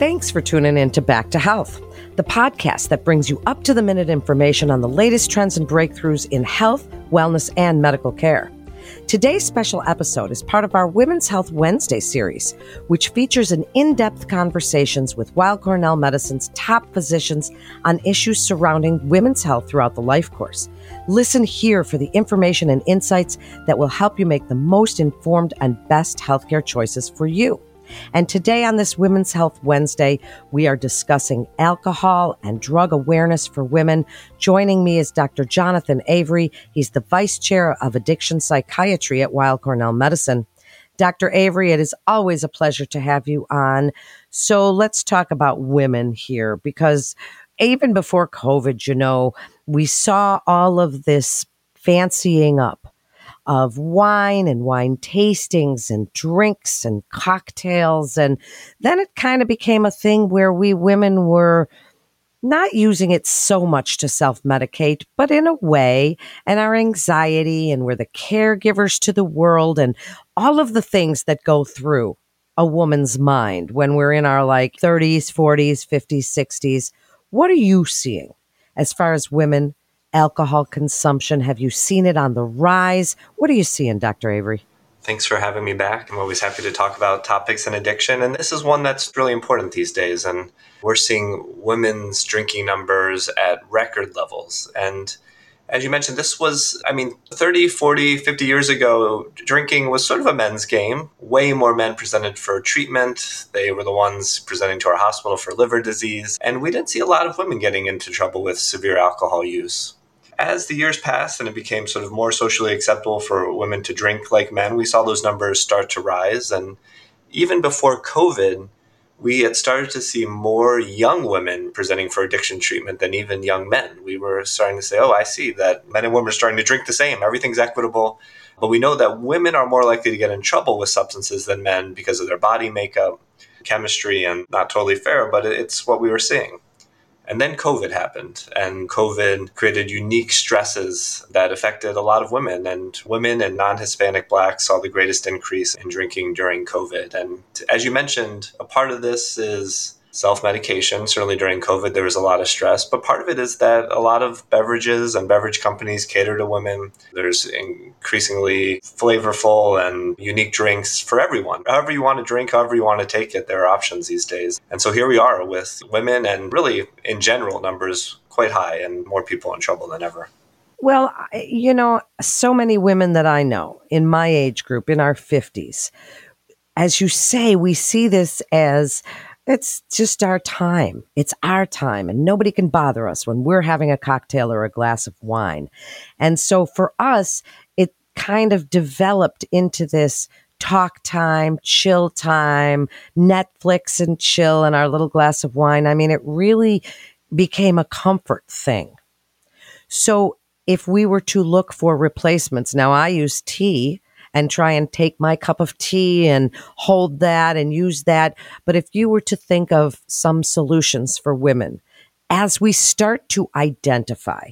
Thanks for tuning in to Back to Health, the podcast that brings you up to the minute information on the latest trends and breakthroughs in health, wellness, and medical care. Today's special episode is part of our Women's Health Wednesday series, which features an in-depth conversations with Weill Cornell Medicine's top physicians on issues surrounding women's health throughout the life course. Listen here for the information and insights that will help you make the most informed and best healthcare choices for you. And today on this Women's Health Wednesday, we are discussing alcohol and drug awareness for women. Joining me is Dr. Jonathan Avery. He's the Vice Chair of Addiction Psychiatry at Weill Cornell Medicine. Dr. Avery, it is always a pleasure to have you on. So let's talk about women here because even before COVID, you know, we saw all of this fancying up of wine and wine tastings and drinks and cocktails. And then it kind of became a thing where we women were not using it so much to self medicate, but in a way, and our anxiety, and we're the caregivers to the world, and all of the things that go through a woman's mind when we're in our like 30s, 40s, 50s, 60s. What are you seeing as far as women alcohol consumption? Have you seen it on the rise? What are you seeing, Dr. Avery? Thanks for having me back. I'm always happy to talk about topics in addiction. And this is one that's really important these days. And we're seeing women's drinking numbers at record levels. And as you mentioned, this was, I mean, 30, 40, 50 years ago, drinking was sort of a men's game. Way more men presented for treatment. They were the ones presenting to our hospital for liver disease. And we didn't see a lot of women getting into trouble with severe alcohol use as the years passed and it became sort of more socially acceptable for women to drink like men, we saw those numbers start to rise. And even before COVID, we had started to see more young women presenting for addiction treatment than even young men. We were starting to say, oh, I see that men and women are starting to drink the same. Everything's equitable. But we know that women are more likely to get in trouble with substances than men because of their body makeup, chemistry, and not totally fair, but it's what we were seeing. And then COVID happened, and COVID created unique stresses that affected a lot of women. And women and non Hispanic blacks saw the greatest increase in drinking during COVID. And as you mentioned, a part of this is self medication. Certainly during COVID, there was a lot of stress, but part of it is that a lot of beverages and beverage companies cater to women. There's increasingly flavorful and unique drinks for everyone. However, you want to drink, however, you want to take it, there are options these days. And so here we are with women and really in general numbers quite high and more people in trouble than ever. Well, you know, so many women that I know in my age group, in our 50s, as you say, we see this as it's just our time. It's our time, and nobody can bother us when we're having a cocktail or a glass of wine. And so for us, it kind of developed into this talk time, chill time, Netflix and chill and our little glass of wine. I mean, it really became a comfort thing. So if we were to look for replacements, now I use tea and try and take my cup of tea and hold that and use that. But if you were to think of some solutions for women as we start to identify,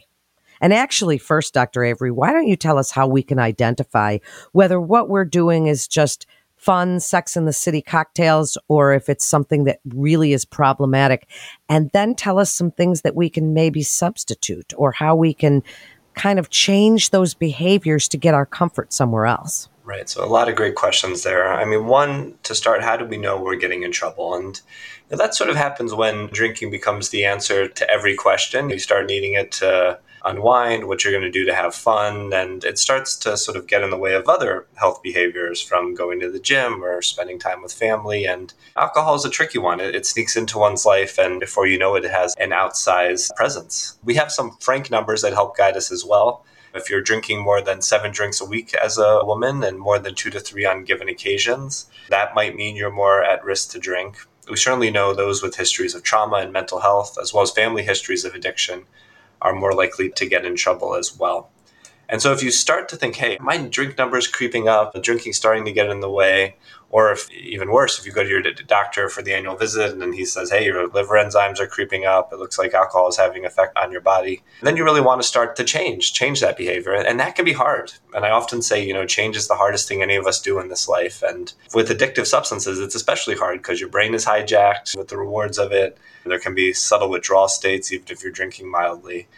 and actually, first, Dr. Avery, why don't you tell us how we can identify whether what we're doing is just fun sex in the city cocktails or if it's something that really is problematic and then tell us some things that we can maybe substitute or how we can kind of change those behaviors to get our comfort somewhere else? Right. So a lot of great questions there. I mean, one to start, how do we know we're getting in trouble? And that sort of happens when drinking becomes the answer to every question. You start needing it to unwind, what you're going to do to have fun. And it starts to sort of get in the way of other health behaviors from going to the gym or spending time with family. And alcohol is a tricky one. It, it sneaks into one's life, and before you know it, it has an outsized presence. We have some frank numbers that help guide us as well. If you're drinking more than seven drinks a week as a woman and more than two to three on given occasions, that might mean you're more at risk to drink. We certainly know those with histories of trauma and mental health, as well as family histories of addiction, are more likely to get in trouble as well. And so if you start to think, hey, my drink number is creeping up, the drinking's starting to get in the way, or if even worse, if you go to your doctor for the annual visit and he says, hey, your liver enzymes are creeping up, it looks like alcohol is having effect on your body, then you really want to start to change, change that behavior. And that can be hard. And I often say, you know, change is the hardest thing any of us do in this life. And with addictive substances, it's especially hard because your brain is hijacked with the rewards of it. There can be subtle withdrawal states, even if you're drinking mildly.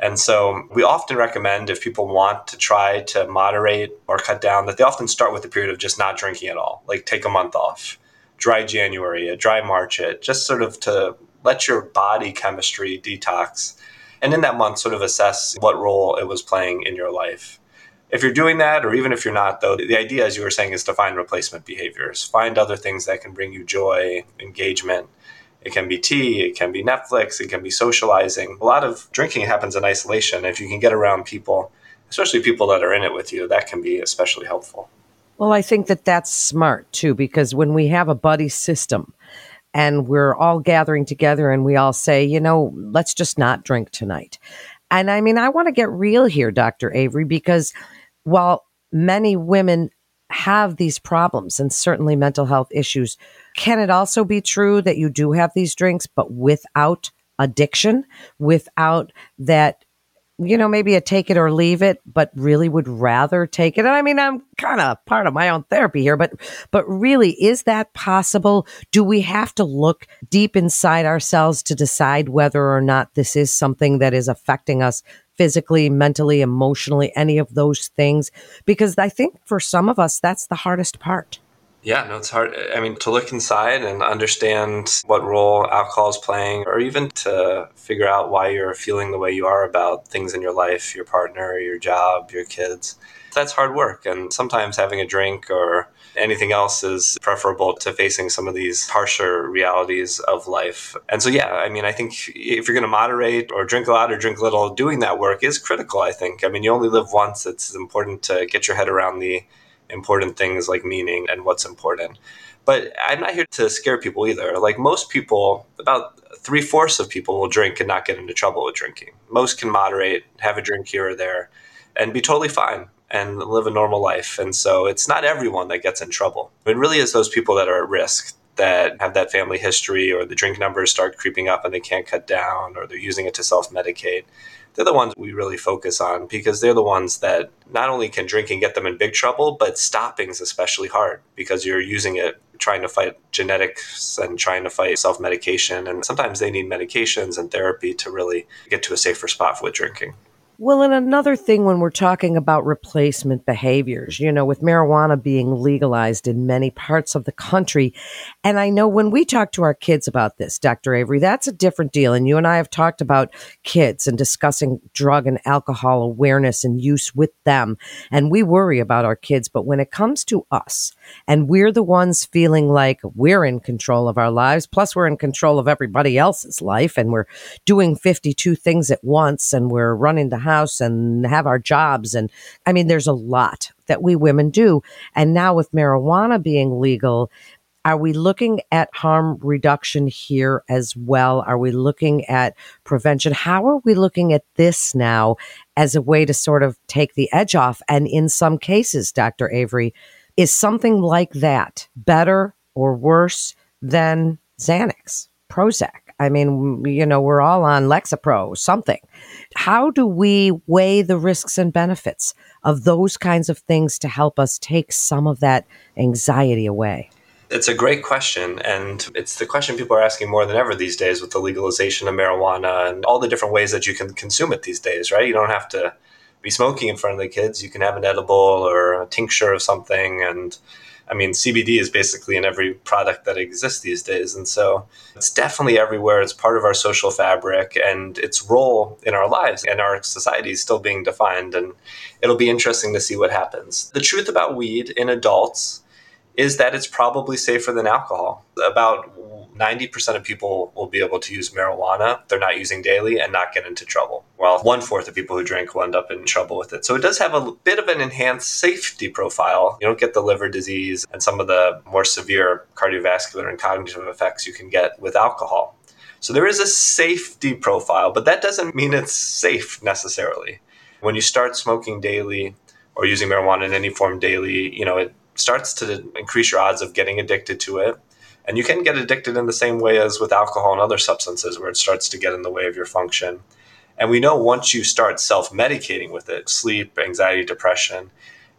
And so we often recommend if people want to try to moderate or cut down that they often start with a period of just not drinking at all, like take a month off, dry January, a dry March it, just sort of to let your body chemistry detox. And in that month, sort of assess what role it was playing in your life. If you're doing that, or even if you're not, though, the idea, as you were saying, is to find replacement behaviors. Find other things that can bring you joy, engagement, it can be tea, it can be Netflix, it can be socializing. A lot of drinking happens in isolation. If you can get around people, especially people that are in it with you, that can be especially helpful. Well, I think that that's smart too, because when we have a buddy system and we're all gathering together and we all say, you know, let's just not drink tonight. And I mean, I want to get real here, Dr. Avery, because while many women have these problems and certainly mental health issues, can it also be true that you do have these drinks, but without addiction, without that, you know, maybe a take it or leave it, but really would rather take it? And I mean, I'm kind of part of my own therapy here, but, but really, is that possible? Do we have to look deep inside ourselves to decide whether or not this is something that is affecting us physically, mentally, emotionally, any of those things? Because I think for some of us, that's the hardest part. Yeah, no, it's hard. I mean, to look inside and understand what role alcohol is playing, or even to figure out why you're feeling the way you are about things in your life, your partner, your job, your kids. That's hard work. And sometimes having a drink or anything else is preferable to facing some of these harsher realities of life. And so, yeah, I mean, I think if you're going to moderate or drink a lot or drink little, doing that work is critical, I think. I mean, you only live once. It's important to get your head around the important things like meaning and what's important. But I'm not here to scare people either. Like most people, about three fourths of people will drink and not get into trouble with drinking. Most can moderate, have a drink here or there, and be totally fine and live a normal life. And so it's not everyone that gets in trouble. It really is those people that are at risk that have that family history or the drink numbers start creeping up and they can't cut down or they're using it to self medicate they're the ones we really focus on because they're the ones that not only can drinking get them in big trouble, but stopping is especially hard because you're using it trying to fight genetics and trying to fight self medication. And sometimes they need medications and therapy to really get to a safer spot with drinking. Well, and another thing when we're talking about replacement behaviors, you know, with marijuana being legalized in many parts of the country. And I know when we talk to our kids about this, Dr. Avery, that's a different deal. And you and I have talked about kids and discussing drug and alcohol awareness and use with them. And we worry about our kids. But when it comes to us and we're the ones feeling like we're in control of our lives, plus we're in control of everybody else's life and we're doing 52 things at once and we're running the house and have our jobs. And I mean, there's a lot that we women do. And now with marijuana being legal, are we looking at harm reduction here as well? Are we looking at prevention? How are we looking at this now as a way to sort of take the edge off? And in some cases, Dr. Avery, is something like that better or worse than Xanax, Prozac? I mean, you know, we're all on Lexapro, something. How do we weigh the risks and benefits of those kinds of things to help us take some of that anxiety away? It's a great question. And it's the question people are asking more than ever these days with the legalization of marijuana and all the different ways that you can consume it these days, right? You don't have to be smoking in front of the kids. You can have an edible or a tincture of something. And I mean, CBD is basically in every product that exists these days. And so it's definitely everywhere. It's part of our social fabric and its role in our lives and our society is still being defined. And it'll be interesting to see what happens. The truth about weed in adults is that it's probably safer than alcohol. About 90% of people will be able to use marijuana. They're not using daily and not get into trouble. Well, one fourth of people who drink will end up in trouble with it. So it does have a bit of an enhanced safety profile. You don't get the liver disease and some of the more severe cardiovascular and cognitive effects you can get with alcohol. So there is a safety profile, but that doesn't mean it's safe necessarily. When you start smoking daily or using marijuana in any form daily, you know, it starts to increase your odds of getting addicted to it. And you can get addicted in the same way as with alcohol and other substances, where it starts to get in the way of your function. And we know once you start self medicating with it, sleep, anxiety, depression,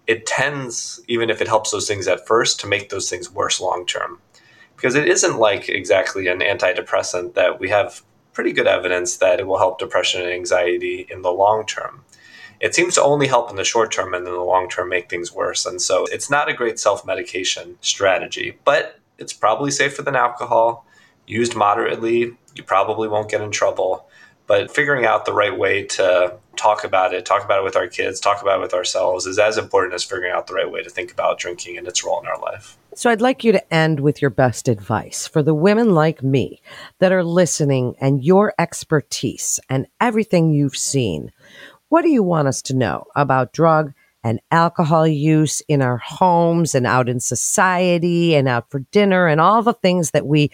it tends, even if it helps those things at first, to make those things worse long term. Because it isn't like exactly an antidepressant that we have pretty good evidence that it will help depression and anxiety in the long term. It seems to only help in the short term and in the long term make things worse. And so it's not a great self medication strategy, but it's probably safer than alcohol. Used moderately, you probably won't get in trouble. But figuring out the right way to talk about it, talk about it with our kids, talk about it with ourselves is as important as figuring out the right way to think about drinking and its role in our life. So I'd like you to end with your best advice for the women like me that are listening and your expertise and everything you've seen. What do you want us to know about drug and alcohol use in our homes and out in society and out for dinner and all the things that we,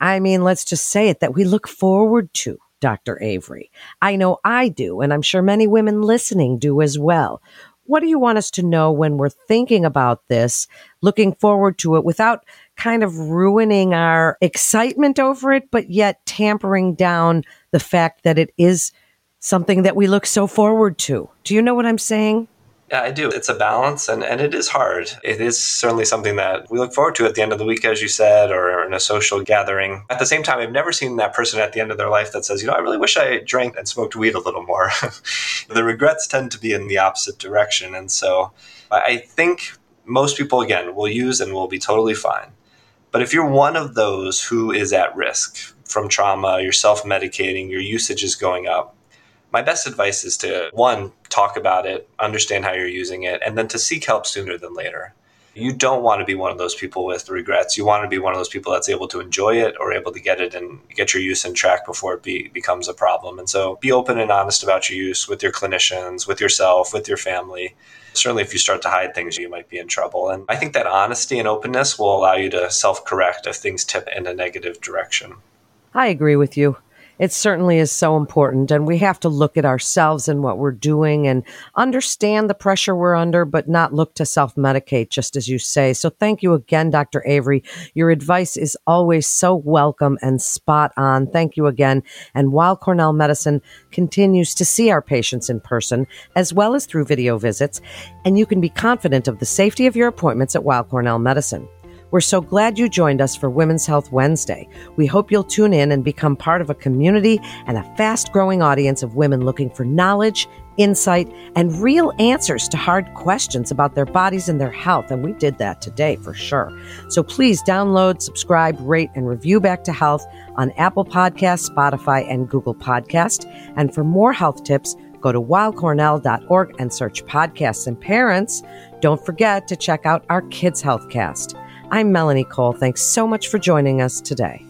I mean, let's just say it, that we look forward to, Dr. Avery. I know I do, and I'm sure many women listening do as well. What do you want us to know when we're thinking about this, looking forward to it without kind of ruining our excitement over it, but yet tampering down the fact that it is something that we look so forward to? Do you know what I'm saying? Yeah, I do. It's a balance and, and it is hard. It is certainly something that we look forward to at the end of the week, as you said, or in a social gathering. At the same time, I've never seen that person at the end of their life that says, you know, I really wish I drank and smoked weed a little more. the regrets tend to be in the opposite direction. And so I think most people, again, will use and will be totally fine. But if you're one of those who is at risk from trauma, you're self medicating, your usage is going up, my best advice is to one, talk about it, understand how you're using it, and then to seek help sooner than later. You don't want to be one of those people with regrets. You want to be one of those people that's able to enjoy it or able to get it and get your use in track before it be, becomes a problem. And so be open and honest about your use with your clinicians, with yourself, with your family. Certainly, if you start to hide things, you might be in trouble. And I think that honesty and openness will allow you to self correct if things tip in a negative direction. I agree with you it certainly is so important. And we have to look at ourselves and what we're doing and understand the pressure we're under, but not look to self medicate, just as you say. So thank you again, Dr. Avery. Your advice is always so welcome and spot on. Thank you again. And Weill Cornell Medicine continues to see our patients in person as well as through video visits, and you can be confident of the safety of your appointments at Weill Cornell Medicine. We're so glad you joined us for Women's Health Wednesday. We hope you'll tune in and become part of a community and a fast growing audience of women looking for knowledge, insight, and real answers to hard questions about their bodies and their health. And we did that today for sure. So please download, subscribe, rate, and review Back to Health on Apple Podcasts, Spotify, and Google Podcast. And for more health tips, go to weillcornell.org and search podcasts and parents. Don't forget to check out our Kids Health Cast. I'm Melanie Cole. Thanks so much for joining us today.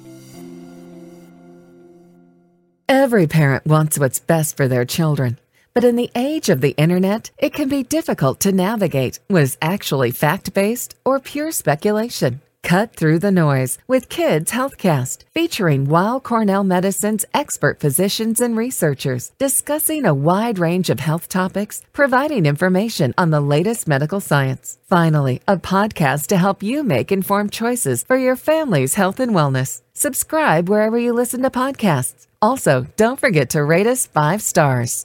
Every parent wants what's best for their children. But in the age of the internet, it can be difficult to navigate what is actually fact based or pure speculation. Cut through the noise with Kids Healthcast, featuring Weill Cornell Medicine's expert physicians and researchers discussing a wide range of health topics, providing information on the latest medical science. Finally, a podcast to help you make informed choices for your family's health and wellness. Subscribe wherever you listen to podcasts. Also, don't forget to rate us five stars.